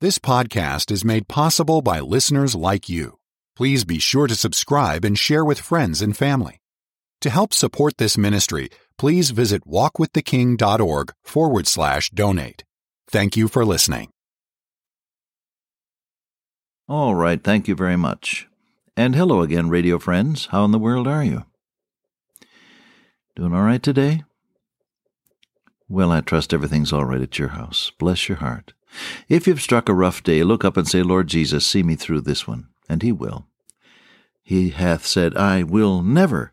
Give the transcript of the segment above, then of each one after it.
This podcast is made possible by listeners like you. Please be sure to subscribe and share with friends and family. To help support this ministry, please visit walkwiththeking.org forward slash donate. Thank you for listening. All right, thank you very much. And hello again, radio friends. How in the world are you? Doing all right today? Well, I trust everything's all right at your house. Bless your heart. If you've struck a rough day, look up and say, Lord Jesus, see me through this one. And he will. He hath said, I will never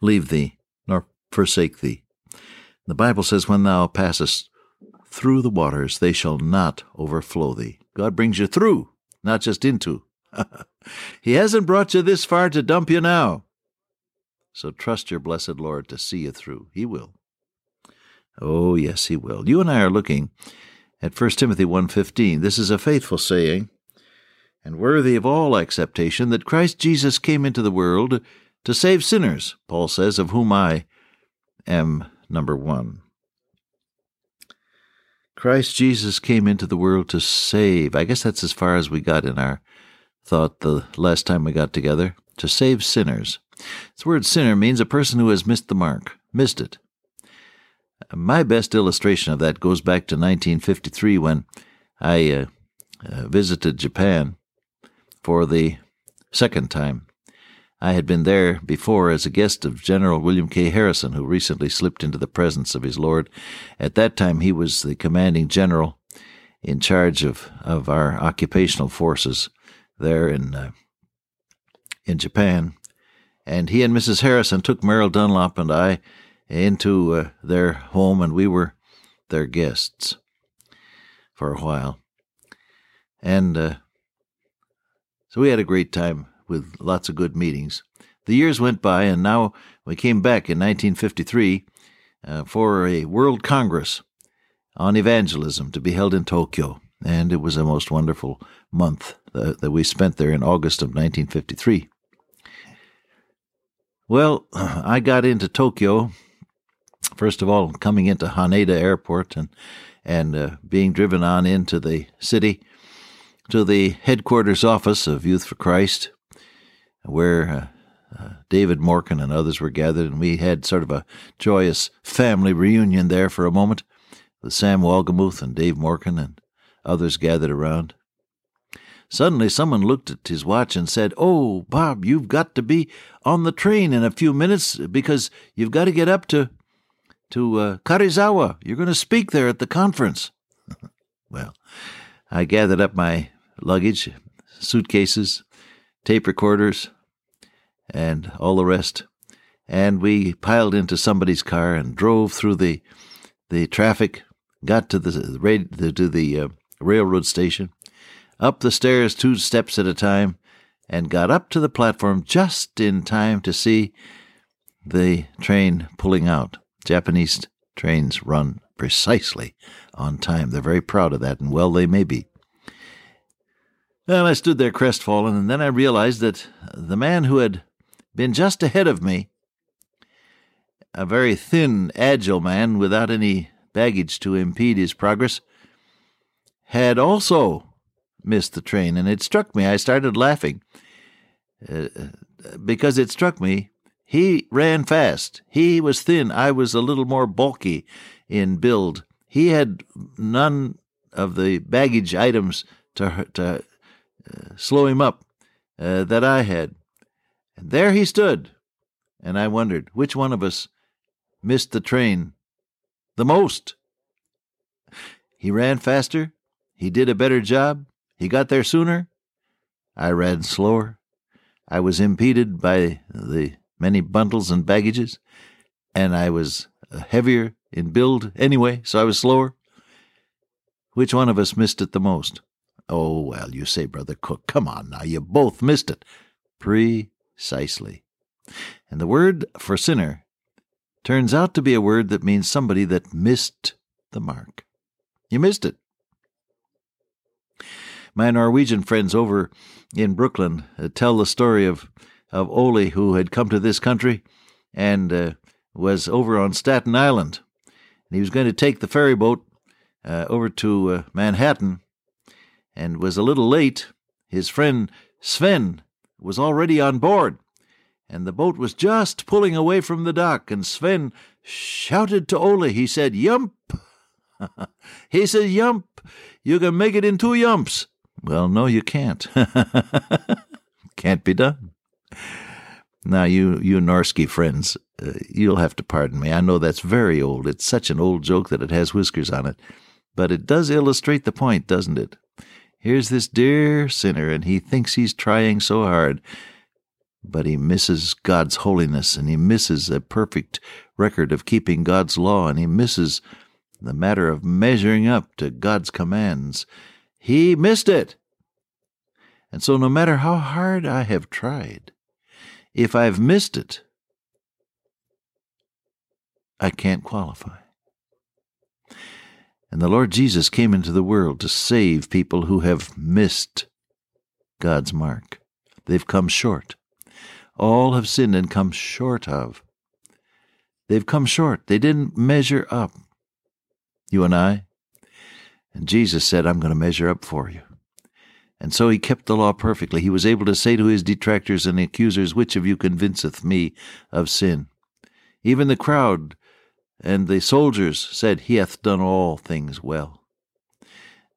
leave thee nor forsake thee. The Bible says, When thou passest through the waters, they shall not overflow thee. God brings you through, not just into. he hasn't brought you this far to dump you now. So trust your blessed Lord to see you through. He will. Oh, yes, he will. You and I are looking at 1 Timothy 1:15. This is a faithful saying and worthy of all acceptation that Christ Jesus came into the world to save sinners, Paul says, of whom I am number 1. Christ Jesus came into the world to save. I guess that's as far as we got in our thought the last time we got together. To save sinners. This word sinner means a person who has missed the mark, missed it. My best illustration of that goes back to 1953 when I uh, uh, visited Japan for the second time. I had been there before as a guest of General William K. Harrison, who recently slipped into the presence of his Lord. At that time, he was the commanding general in charge of, of our occupational forces there in uh, in Japan. And he and Mrs. Harrison took Merrill Dunlop and I into uh, their home, and we were their guests for a while. And uh, so we had a great time with lots of good meetings. The years went by, and now we came back in 1953 uh, for a World Congress on evangelism to be held in Tokyo. And it was a most wonderful month uh, that we spent there in August of 1953. Well, I got into Tokyo first of all, coming into Haneda Airport and and uh, being driven on into the city to the headquarters office of Youth for Christ, where uh, uh, David Morgan and others were gathered, and we had sort of a joyous family reunion there for a moment with Sam Wolgemuth and Dave Morgan and others gathered around. Suddenly, someone looked at his watch and said, Oh, Bob, you've got to be on the train in a few minutes because you've got to get up to to uh, Karuizawa. You're going to speak there at the conference. well, I gathered up my luggage, suitcases, tape recorders, and all the rest, and we piled into somebody's car and drove through the the traffic, got to the to the uh, railroad station, up the stairs two steps at a time, and got up to the platform just in time to see the train pulling out. Japanese trains run precisely on time. They're very proud of that, and well they may be. Well, I stood there crestfallen, and then I realized that the man who had been just ahead of me, a very thin, agile man without any baggage to impede his progress, had also missed the train, and it struck me. I started laughing uh, because it struck me he ran fast. He was thin. I was a little more bulky in build. He had none of the baggage items to, to uh, slow him up uh, that I had. And there he stood. And I wondered which one of us missed the train the most. He ran faster. He did a better job. He got there sooner. I ran slower. I was impeded by the many bundles and baggages, and I was uh, heavier in build anyway, so I was slower. Which one of us missed it the most? Oh, well, you say, Brother Cook, come on now, you both missed it. Precisely. And the word for sinner turns out to be a word that means somebody that missed the mark. You missed it. My Norwegian friends over in Brooklyn uh, tell the story of of Ole, who had come to this country and uh, was over on Staten Island. And he was going to take the ferry boat uh, over to uh, Manhattan. and was a little late, his friend Sven was already on board, and the boat was just pulling away from the dock, and Sven shouted to Ole. He said, Yump! he said, Yump! You can make it in two yumps. Well, no, you can't. can't be done. Now, you, you Norsky friends, uh, you'll have to pardon me. I know that's very old. It's such an old joke that it has whiskers on it. But it does illustrate the point, doesn't it? Here's this dear sinner, and he thinks he's trying so hard, but he misses God's holiness, and he misses a perfect record of keeping God's law, and he misses the matter of measuring up to God's commands. He missed it. And so, no matter how hard I have tried, if I've missed it, I can't qualify. And the Lord Jesus came into the world to save people who have missed God's mark. They've come short. All have sinned and come short of. They've come short. They didn't measure up. You and I. And Jesus said, I'm going to measure up for you. And so he kept the law perfectly. He was able to say to his detractors and accusers, Which of you convinceth me of sin? Even the crowd and the soldiers said, He hath done all things well.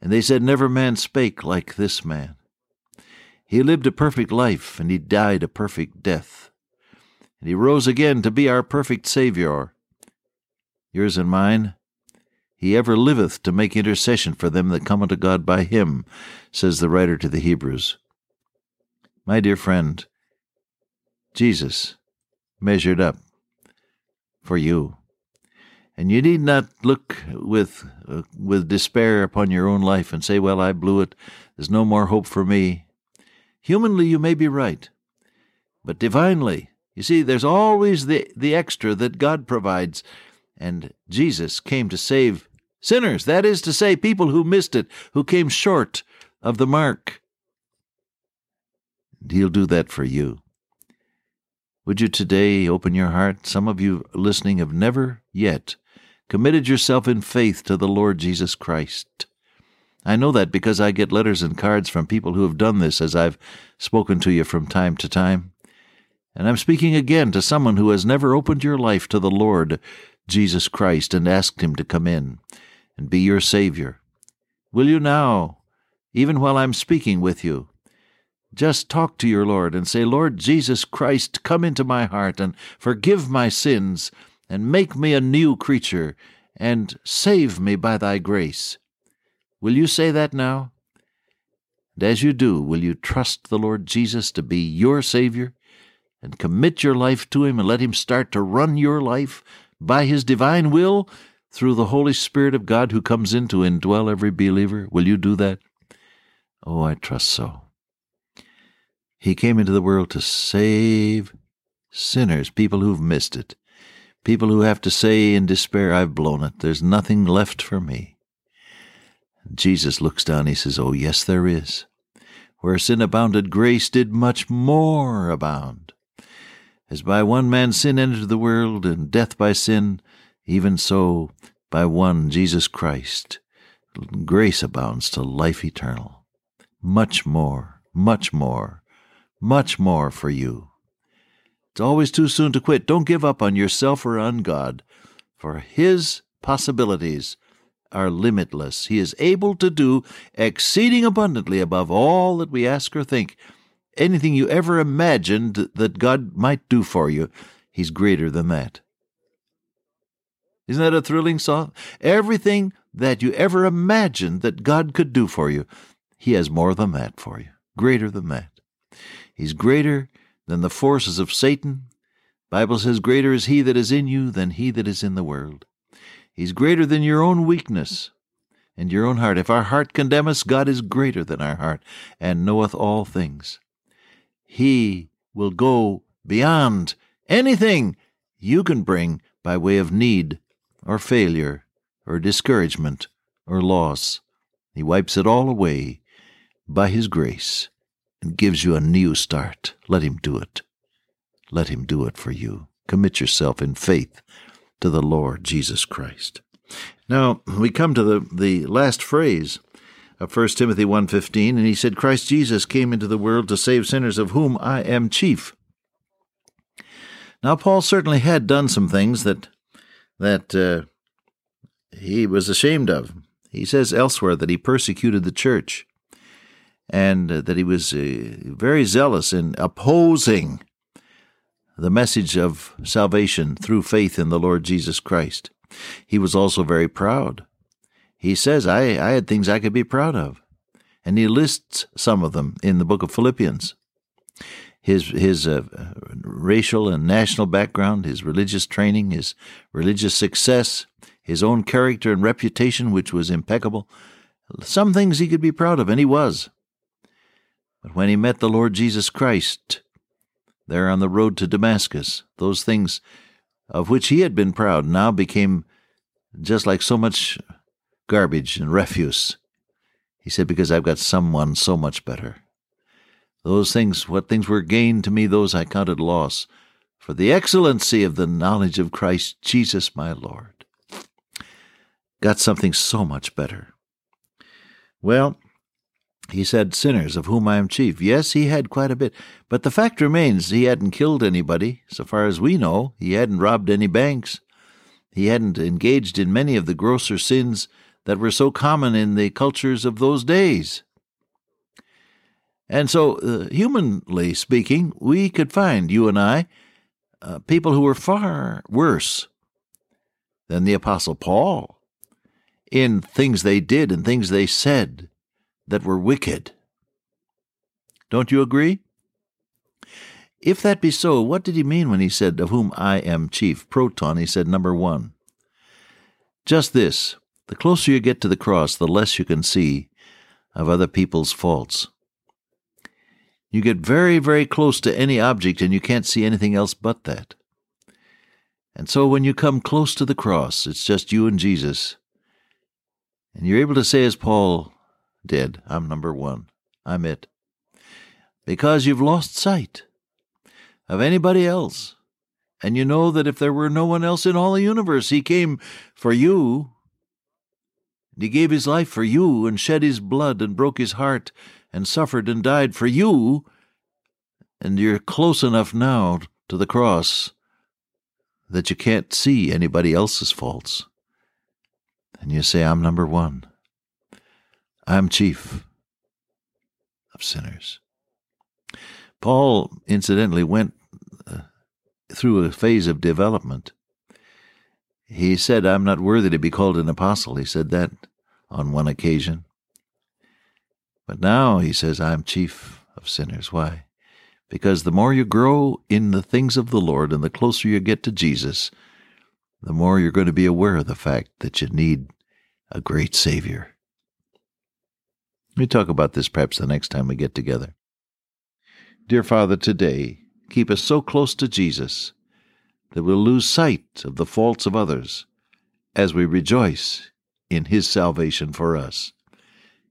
And they said, Never man spake like this man. He lived a perfect life, and he died a perfect death. And he rose again to be our perfect Saviour. Yours and mine, he ever liveth to make intercession for them that come unto God by him, says the writer to the Hebrews. My dear friend, Jesus measured up for you. And you need not look with, uh, with despair upon your own life and say, Well, I blew it. There's no more hope for me. Humanly, you may be right. But divinely, you see, there's always the, the extra that God provides. And Jesus came to save Sinners, that is to say, people who missed it, who came short of the mark. And he'll do that for you. Would you today open your heart? Some of you listening have never yet committed yourself in faith to the Lord Jesus Christ. I know that because I get letters and cards from people who have done this as I've spoken to you from time to time. And I'm speaking again to someone who has never opened your life to the Lord Jesus Christ and asked Him to come in and be your Savior. Will you now, even while I'm speaking with you, just talk to your Lord and say, Lord Jesus Christ, come into my heart and forgive my sins and make me a new creature and save me by thy grace. Will you say that now? And as you do, will you trust the Lord Jesus to be your Savior and commit your life to Him and let Him start to run your life by His divine will through the Holy Spirit of God who comes in to indwell every believer? Will you do that? Oh, I trust so. He came into the world to save sinners, people who've missed it, people who have to say in despair, I've blown it. There's nothing left for me. Jesus looks down, he says, Oh, yes, there is. Where sin abounded, grace did much more abound. As by one man sin entered the world, and death by sin, even so, by one Jesus Christ, grace abounds to life eternal. Much more, much more, much more for you. It's always too soon to quit. Don't give up on yourself or on God, for His possibilities are limitless. He is able to do exceeding abundantly above all that we ask or think. Anything you ever imagined that God might do for you, He's greater than that. Isn't that a thrilling thought? Everything that you ever imagined that God could do for you, He has more than that for you, greater than that. He's greater than the forces of Satan. Bible says, Greater is he that is in you than he that is in the world. He's greater than your own weakness and your own heart. If our heart condemn us, God is greater than our heart and knoweth all things. He will go beyond anything you can bring by way of need or failure or discouragement or loss. He wipes it all away by His grace and gives you a new start. Let Him do it. Let Him do it for you. Commit yourself in faith to the Lord Jesus Christ. Now, we come to the, the last phrase of 1 Timothy 1:15 and he said Christ Jesus came into the world to save sinners of whom I am chief. Now Paul certainly had done some things that that uh, he was ashamed of. He says elsewhere that he persecuted the church and uh, that he was uh, very zealous in opposing the message of salvation through faith in the Lord Jesus Christ. He was also very proud he says, I, I had things I could be proud of. And he lists some of them in the book of Philippians. His, his uh, racial and national background, his religious training, his religious success, his own character and reputation, which was impeccable. Some things he could be proud of, and he was. But when he met the Lord Jesus Christ, there on the road to Damascus, those things of which he had been proud now became just like so much garbage and refuse. He said, Because I've got someone so much better. Those things, what things were gained to me, those I counted loss, for the excellency of the knowledge of Christ Jesus my Lord. Got something so much better. Well, he said, Sinners, of whom I am chief. Yes, he had quite a bit, but the fact remains he hadn't killed anybody, so far as we know. He hadn't robbed any banks. He hadn't engaged in many of the grosser sins that were so common in the cultures of those days. And so, uh, humanly speaking, we could find, you and I, uh, people who were far worse than the Apostle Paul in things they did and things they said that were wicked. Don't you agree? If that be so, what did he mean when he said, Of whom I am chief? Proton, he said, number one. Just this the closer you get to the cross, the less you can see of other people's faults. You get very, very close to any object and you can't see anything else but that. And so when you come close to the cross, it's just you and Jesus. And you're able to say, as Paul did, I'm number one. I'm it. Because you've lost sight of anybody else. And you know that if there were no one else in all the universe, He came for you and he gave his life for you, and shed his blood, and broke his heart, and suffered and died for you, and you're close enough now to the cross that you can't see anybody else's faults. And you say, I'm number one. I'm chief of sinners. Paul, incidentally, went uh, through a phase of development. He said, I'm not worthy to be called an apostle. He said that on one occasion. But now he says, I'm chief of sinners. Why? Because the more you grow in the things of the Lord and the closer you get to Jesus, the more you're going to be aware of the fact that you need a great Savior. Me talk about this perhaps the next time we get together. Dear Father, today, keep us so close to Jesus that we'll lose sight of the faults of others as we rejoice in his salvation for us.